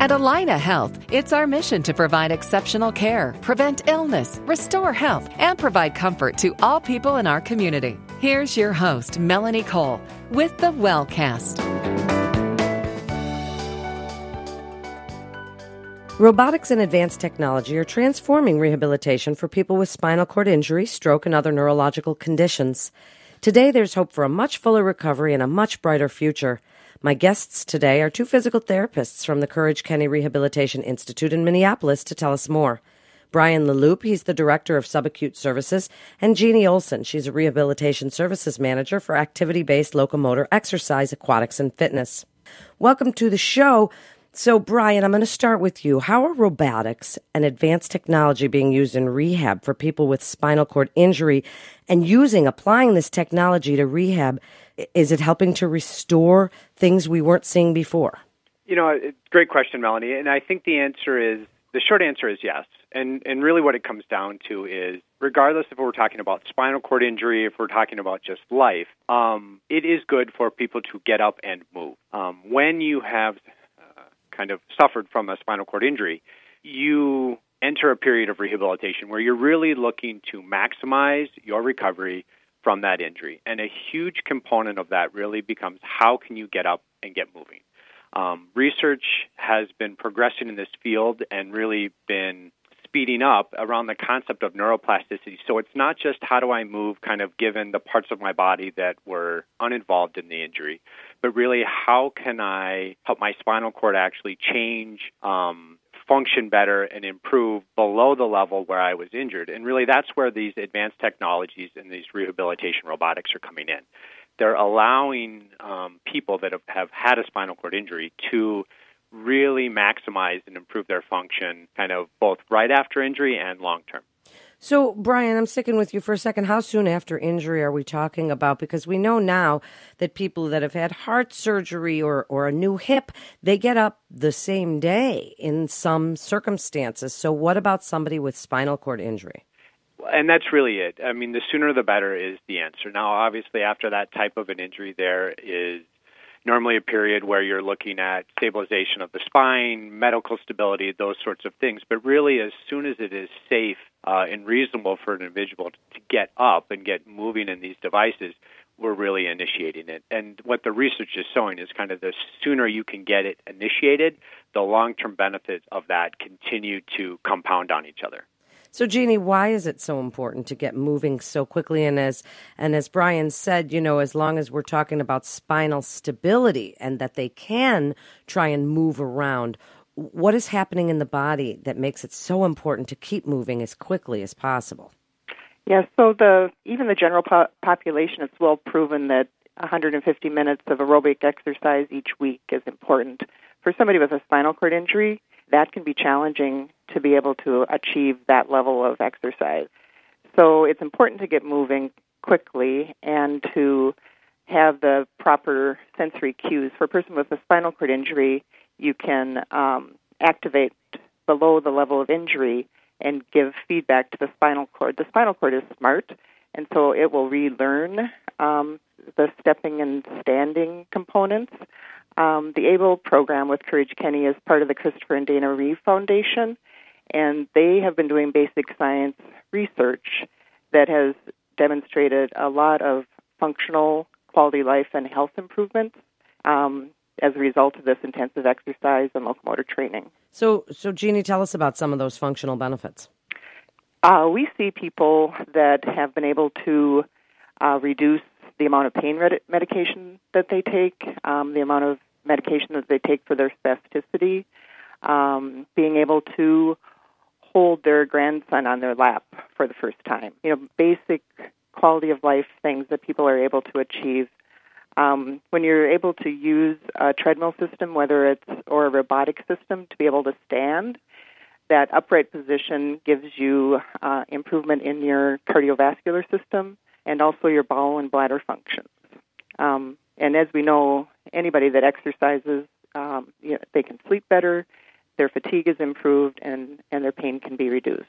At Allina Health, it's our mission to provide exceptional care, prevent illness, restore health, and provide comfort to all people in our community. Here's your host, Melanie Cole, with the Wellcast. Robotics and advanced technology are transforming rehabilitation for people with spinal cord injury, stroke, and other neurological conditions. Today, there's hope for a much fuller recovery and a much brighter future. My guests today are two physical therapists from the Courage Kenny Rehabilitation Institute in Minneapolis to tell us more. Brian LeLoup, he's the director of subacute services, and Jeannie Olson, she's a rehabilitation services manager for activity based locomotor exercise, aquatics, and fitness. Welcome to the show. So, Brian, I'm going to start with you. How are robotics and advanced technology being used in rehab for people with spinal cord injury and using, applying this technology to rehab? Is it helping to restore things we weren't seeing before? You know, it's a great question, Melanie. And I think the answer is the short answer is yes. And, and really what it comes down to is regardless if we're talking about spinal cord injury, if we're talking about just life, um, it is good for people to get up and move. Um, when you have kind of suffered from a spinal cord injury, you enter a period of rehabilitation where you're really looking to maximize your recovery from that injury. And a huge component of that really becomes how can you get up and get moving. Um, research has been progressing in this field and really been speeding up around the concept of neuroplasticity. So it's not just how do I move, kind of given the parts of my body that were uninvolved in the injury, but really how can I help my spinal cord actually change, um, function better, and improve below the level where I was injured. And really that's where these advanced technologies and these rehabilitation robotics are coming in. They're allowing um, people that have, have had a spinal cord injury to really maximize and improve their function kind of both right after injury and long term. So, Brian, I'm sticking with you for a second. How soon after injury are we talking about? Because we know now that people that have had heart surgery or, or a new hip, they get up the same day in some circumstances. So, what about somebody with spinal cord injury? And that's really it. I mean, the sooner the better is the answer. Now, obviously, after that type of an injury, there is normally a period where you're looking at stabilization of the spine, medical stability, those sorts of things. But really, as soon as it is safe uh, and reasonable for an individual to get up and get moving in these devices, we're really initiating it. And what the research is showing is kind of the sooner you can get it initiated, the long term benefits of that continue to compound on each other. So, Jeannie, why is it so important to get moving so quickly? And as and as Brian said, you know, as long as we're talking about spinal stability and that they can try and move around, what is happening in the body that makes it so important to keep moving as quickly as possible? Yeah, so the even the general po- population, it's well proven that 150 minutes of aerobic exercise each week is important. For somebody with a spinal cord injury, that can be challenging to be able to achieve that level of exercise. So it's important to get moving quickly and to have the proper sensory cues. For a person with a spinal cord injury, you can um, activate below the level of injury and give feedback to the spinal cord. The spinal cord is smart, and so it will relearn um, the stepping and standing components um, the ABLE program with Courage Kenny is part of the Christopher and Dana Reeve Foundation, and they have been doing basic science research that has demonstrated a lot of functional quality life and health improvements um, as a result of this intensive exercise and locomotor training. So, so Jeannie, tell us about some of those functional benefits. Uh, we see people that have been able to uh, reduce the amount of pain medication that they take, um, the amount of medication that they take for their spasticity, um, being able to hold their grandson on their lap for the first time. You know, basic quality of life things that people are able to achieve. Um, when you're able to use a treadmill system, whether it's or a robotic system, to be able to stand, that upright position gives you uh, improvement in your cardiovascular system and also your bowel and bladder functions. Um, and as we know, anybody that exercises, um, you know, they can sleep better, their fatigue is improved, and, and their pain can be reduced.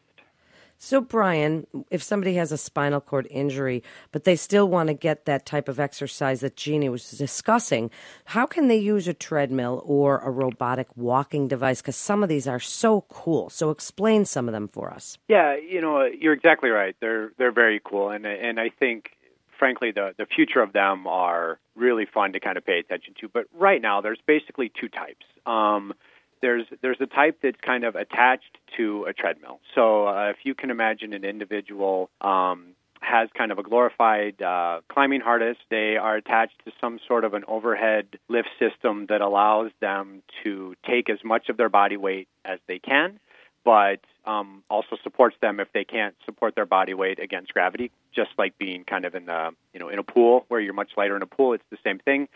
So, Brian, if somebody has a spinal cord injury, but they still want to get that type of exercise that Jeannie was discussing, how can they use a treadmill or a robotic walking device? Because some of these are so cool. So, explain some of them for us. Yeah, you know, you're exactly right. They're they're very cool, and and I think, frankly, the the future of them are really fun to kind of pay attention to. But right now, there's basically two types. Um, there's there's a type that's kind of attached to a treadmill. So uh, if you can imagine an individual um, has kind of a glorified uh, climbing harness, they are attached to some sort of an overhead lift system that allows them to take as much of their body weight as they can, but um, also supports them if they can't support their body weight against gravity. Just like being kind of in the you know in a pool where you're much lighter in a pool, it's the same thing.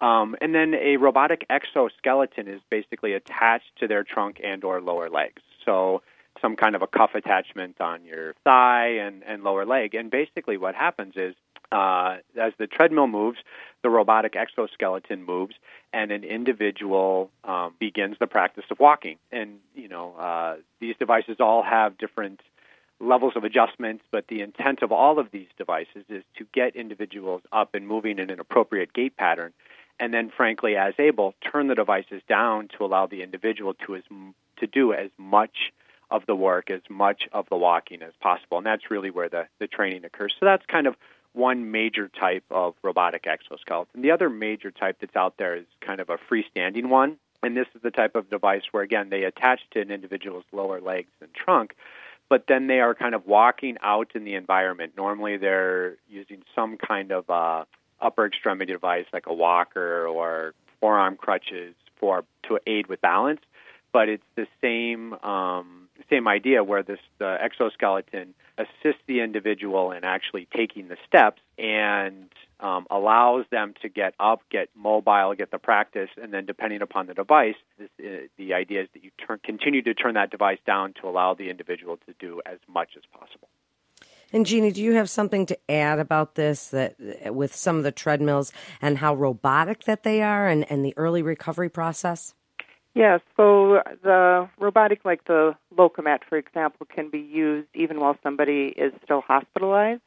Um, and then a robotic exoskeleton is basically attached to their trunk and or lower legs. So some kind of a cuff attachment on your thigh and, and lower leg. And basically what happens is uh, as the treadmill moves, the robotic exoskeleton moves, and an individual um, begins the practice of walking. And you know, uh, these devices all have different levels of adjustments, but the intent of all of these devices is to get individuals up and moving in an appropriate gait pattern and then frankly as able turn the devices down to allow the individual to as to do as much of the work as much of the walking as possible. And that's really where the, the training occurs. So that's kind of one major type of robotic exoskeleton. The other major type that's out there is kind of a freestanding one. And this is the type of device where again they attach to an individual's lower legs and trunk but then they are kind of walking out in the environment. Normally they're using some kind of uh, upper extremity device like a walker or forearm crutches for to aid with balance, but it's the same um, same idea where this exoskeleton assists the individual in actually taking the steps and um, allows them to get up, get mobile, get the practice, and then depending upon the device, this, uh, the idea is that you turn, continue to turn that device down to allow the individual to do as much as possible. And Jeannie, do you have something to add about this that with some of the treadmills and how robotic that they are and, and the early recovery process? Yes, so the robotic, like the Lokomat, for example, can be used even while somebody is still hospitalized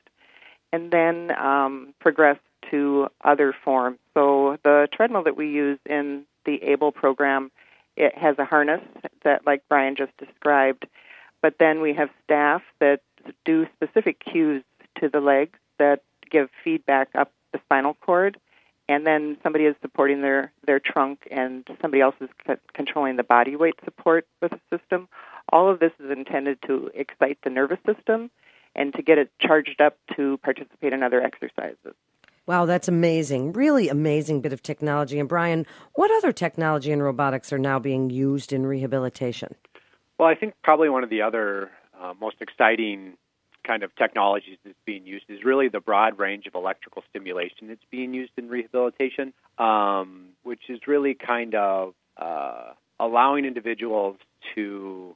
and then um, progress to other forms. So the treadmill that we use in the ABLE program, it has a harness that, like Brian just described, but then we have staff that do specific cues to the legs that give feedback up the spinal cord, and then somebody is supporting their their trunk, and somebody else is c- controlling the body weight support with the system. All of this is intended to excite the nervous system and to get it charged up to participate in other exercises. Wow, that's amazing. Really amazing bit of technology. And Brian, what other technology and robotics are now being used in rehabilitation? Well, I think probably one of the other uh, most exciting kind of technologies that's being used is really the broad range of electrical stimulation that's being used in rehabilitation, um, which is really kind of uh, allowing individuals to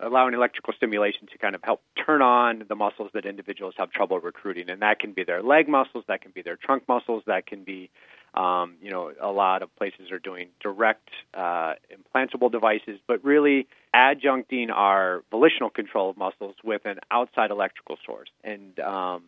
allowing electrical stimulation to kind of help turn on the muscles that individuals have trouble recruiting, and that can be their leg muscles, that can be their trunk muscles, that can be um, you know, a lot of places are doing direct uh, implantable devices, but really adjuncting our volitional control of muscles with an outside electrical source and um,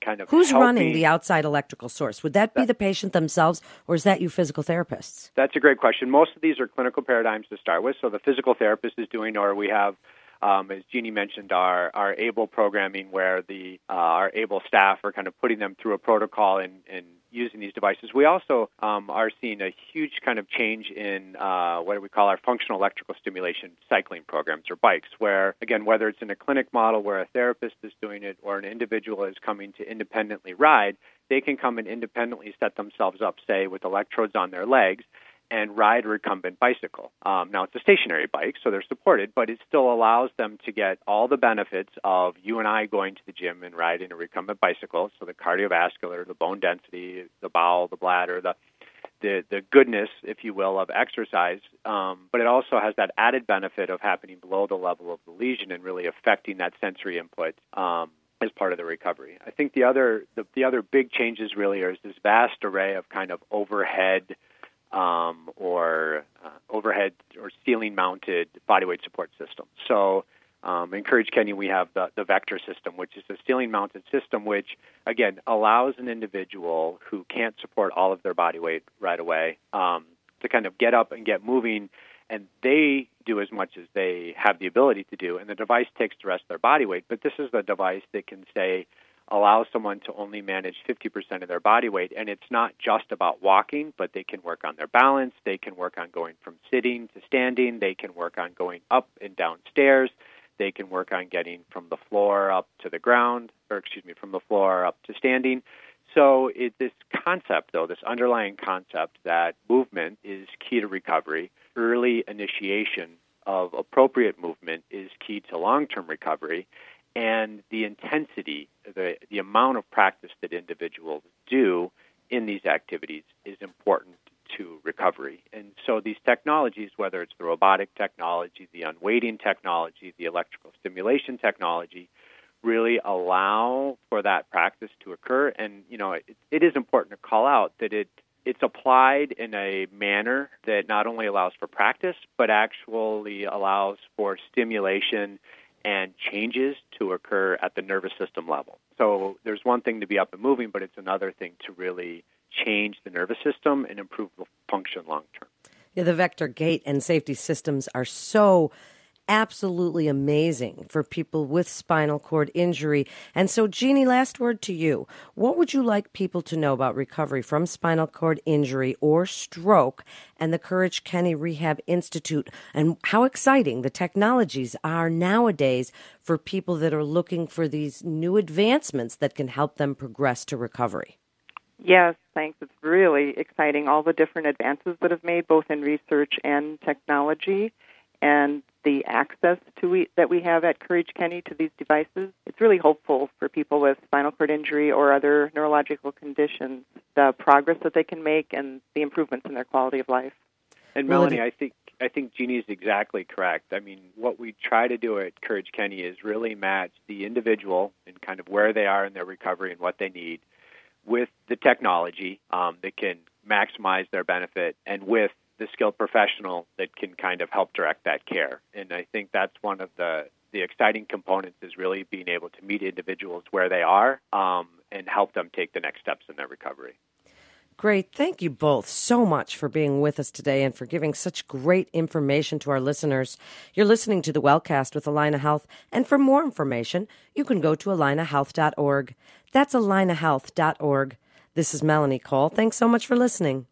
kind of who's helping. running the outside electrical source? Would that be the patient themselves, or is that you physical therapists? That's a great question. Most of these are clinical paradigms to start with, so the physical therapist is doing, or we have um, as Jeannie mentioned, our, our ABLE programming where the uh, our ABLE staff are kind of putting them through a protocol and, and using these devices. We also um, are seeing a huge kind of change in uh, what we call our functional electrical stimulation cycling programs or bikes, where, again, whether it's in a clinic model where a therapist is doing it or an individual is coming to independently ride, they can come and independently set themselves up, say, with electrodes on their legs and ride a recumbent bicycle. Um, now, it's a stationary bike, so they're supported, but it still allows them to get all the benefits of you and I going to the gym and riding a recumbent bicycle. So the cardiovascular, the bone density, the bowel, the bladder, the the, the goodness, if you will, of exercise, um, but it also has that added benefit of happening below the level of the lesion and really affecting that sensory input um, as part of the recovery. I think the other the, the other big changes really are this vast array of kind of overhead um, or uh, overhead or ceiling mounted bodyweight support systems. So Um, in Courage Kenny, we have the, the Vector system, which is a ceiling mounted system, which, again, allows an individual who can't support all of their body weight right away um, to kind of get up and get moving. And they do as much as they have the ability to do, and the device takes the rest of their body weight. But this is the device that can say, allow someone to only manage 50% of their body weight. And it's not just about walking, but they can work on their balance. They can work on going from sitting to standing. They can work on going up and down stairs. They can work on getting from the floor up to the ground, or excuse me, from the floor up to standing. So it, this concept, though, this underlying concept that movement is key to recovery, early initiation of appropriate movement is key to long-term recovery, and the intensity, the, the amount of practice that individuals do in these activities is important to recovery. And so these technologies, whether it's the robotic technology, the unweighting technology, the electrical stimulation technology, really allow for that practice to occur. And you know, it, it is important to call out that it it's applied in a manner that not only allows for practice, but actually allows for stimulation and changes to occur at the nervous system level. So there's one thing to be up and moving, but it's another thing to really change the nervous system and improve the function long term. Yeah, the vector gait and safety systems are so absolutely amazing for people with spinal cord injury. And so, Jeannie, last word to you. What would you like people to know about recovery from spinal cord injury or stroke and the Courage Kenny Rehab Institute and how exciting the technologies are nowadays for people that are looking for these new advancements that can help them progress to recovery? Yes, thanks. It's really exciting, all the different advances that have made both in research and technology and the access to we, that we have at Courage Kenny to these devices. It's really hopeful for people with spinal cord injury or other neurological conditions, the progress that they can make and the improvements in their quality of life. And Melanie, I think I think Jeannie is exactly correct. I mean, what we try to do at Courage Kenny is really match the individual and kind of where they are in their recovery and what they need with the technology um, that can maximize their benefit and with the skilled professional that can kind of help direct that care. And I think that's one of the the exciting components is really being able to meet individuals where they are um, and help them take the next steps in their recovery. Great. Thank you both so much for being with us today and for giving such great information to our listeners. You're listening to the Wellcast with Allina Health, and for more information, you can go to allinahealth.org. That's allinahealth.org. This is Melanie Cole. Thanks so much for listening.